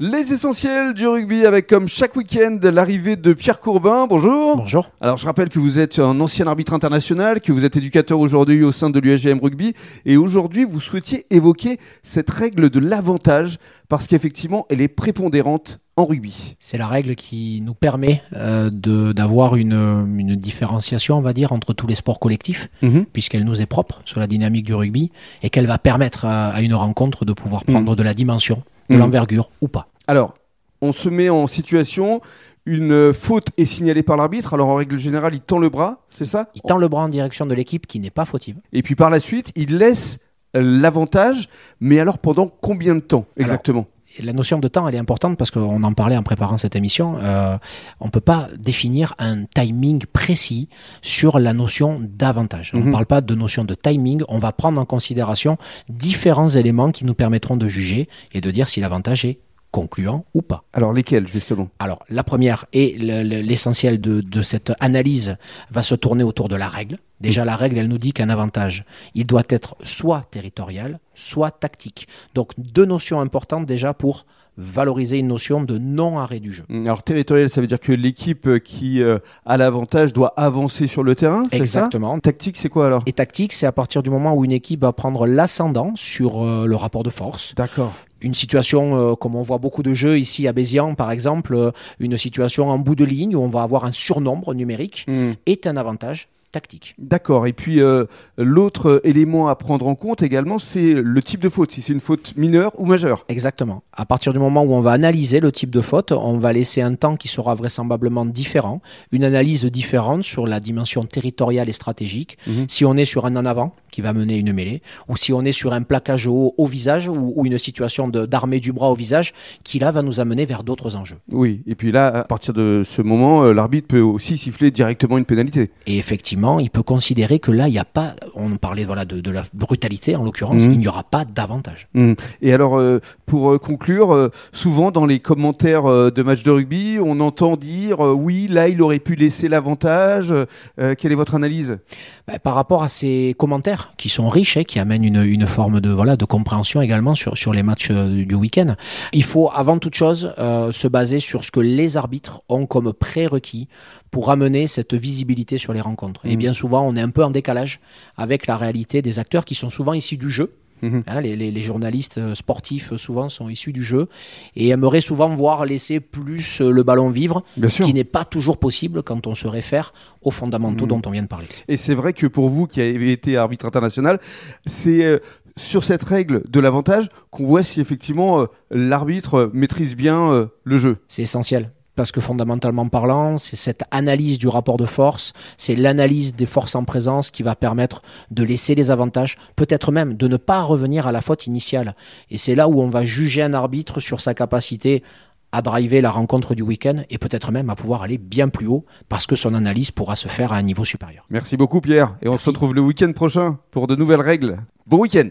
Les essentiels du rugby avec comme chaque week-end l'arrivée de Pierre Courbin. Bonjour. Bonjour. Alors je rappelle que vous êtes un ancien arbitre international, que vous êtes éducateur aujourd'hui au sein de l'USGM Rugby et aujourd'hui vous souhaitiez évoquer cette règle de l'avantage parce qu'effectivement elle est prépondérante en rugby. C'est la règle qui nous permet euh, d'avoir une, une différenciation, on va dire, entre tous les sports collectifs, Mhm. puisqu'elle nous est propre sur la dynamique du rugby et qu'elle va permettre à, à une rencontre de pouvoir prendre de la dimension, de Mhm. l'envergure ou pas. Alors on se met en situation, une faute est signalée par l'arbitre, alors en règle générale il tend le bras, c'est ça? Il tend le bras en direction de l'équipe qui n'est pas fautive. Et puis par la suite il laisse euh, l'avantage, mais alors pendant combien de temps exactement? La notion de temps, elle est importante parce qu'on en parlait en préparant cette émission. Euh, on ne peut pas définir un timing précis sur la notion d'avantage. On Mhm. ne parle pas de notion de timing. On va prendre en considération différents éléments qui nous permettront de juger et de dire si l'avantage est concluant ou pas. Alors lesquels justement? Alors, la première et le- le- l'essentiel de, de cette analyse va se tourner autour de la règle. Déjà, la règle, elle nous dit qu'un avantage, il doit être soit territorial, soit tactique. Donc, deux notions importantes déjà pour valoriser une notion de non-arrêt du jeu. Alors territorial, ça veut dire que l'équipe qui euh, a l'avantage doit avancer sur le terrain, ça? Exactement. Tactique, c'est quoi alors? Et tactique, c'est à partir du moment où une équipe va prendre l'ascendant sur euh, le rapport de force. D'accord. Une situation, euh, comme on voit beaucoup de jeux ici à Bézians, par exemple, euh, une situation en bout de ligne où on va avoir un surnombre numérique Mm, est un avantage tactique. D'accord. Et puis euh, l'autre élément à prendre en compte également, c'est le type de faute, si c'est une faute mineure ou majeure. Exactement. À partir du moment où on va analyser le type de faute, on va laisser un temps qui sera vraisemblablement différent, une analyse différente sur la dimension territoriale et stratégique. Mhm. Si on est sur un en avant qui va mener une mêlée, ou si on est sur un plaquage haut au visage ou, ou une situation d'armée du bras au visage qui là va nous amener vers d'autres enjeux. Oui. Et puis là, à partir de ce moment, euh, l'arbitre peut aussi siffler directement une pénalité. Et effectivement, il peut considérer que là, il n'y a pas, on parlait voilà, de, de la brutalité en l'occurrence, Mhm. il n'y aura pas d'avantage. Mm. Et alors, euh, pour euh, conclure, euh, souvent dans les commentaires euh, de matchs de rugby, on entend dire oui, là, il aurait pu laisser l'avantage. Quelle est votre analyse? Bah, par rapport à ces commentaires qui sont riches et qui amènent une, une forme de voilà de compréhension également sur, sur les matchs du week-end, il faut avant toute chose se baser sur ce que les arbitres ont comme prérequis pour amener cette visibilité sur les rencontres. Et Mhm. bien souvent, on est un peu en décalage avec la réalité des acteurs qui sont souvent issus du jeu. Mhm. Hein, les, les- les journalistes euh, sportifs euh, souvent sont issus du jeu et aimeraient souvent voir laisser plus euh, le ballon vivre, ce qui n'est pas toujours possible quand on se réfère aux fondamentaux Mhm. dont on vient de parler. Et c'est vrai que pour vous qui avez été arbitre international, c'est euh, sur cette règle de l'avantage qu'on voit si effectivement euh, l'arbitre maîtrise bien euh, le jeu. C'est essentiel. Parce que fondamentalement parlant, c'est cette analyse du rapport de force, c'est l'analyse des forces en présence qui va permettre de laisser les avantages, peut-être même de ne pas revenir à la faute initiale. Et c'est là où on va juger un arbitre sur sa capacité à driver la rencontre du week-end et peut-être même à pouvoir aller bien plus haut parce que son analyse pourra se faire à un niveau supérieur. Merci beaucoup Pierre. Et on se retrouve le week-end prochain pour de nouvelles règles. Bon week-end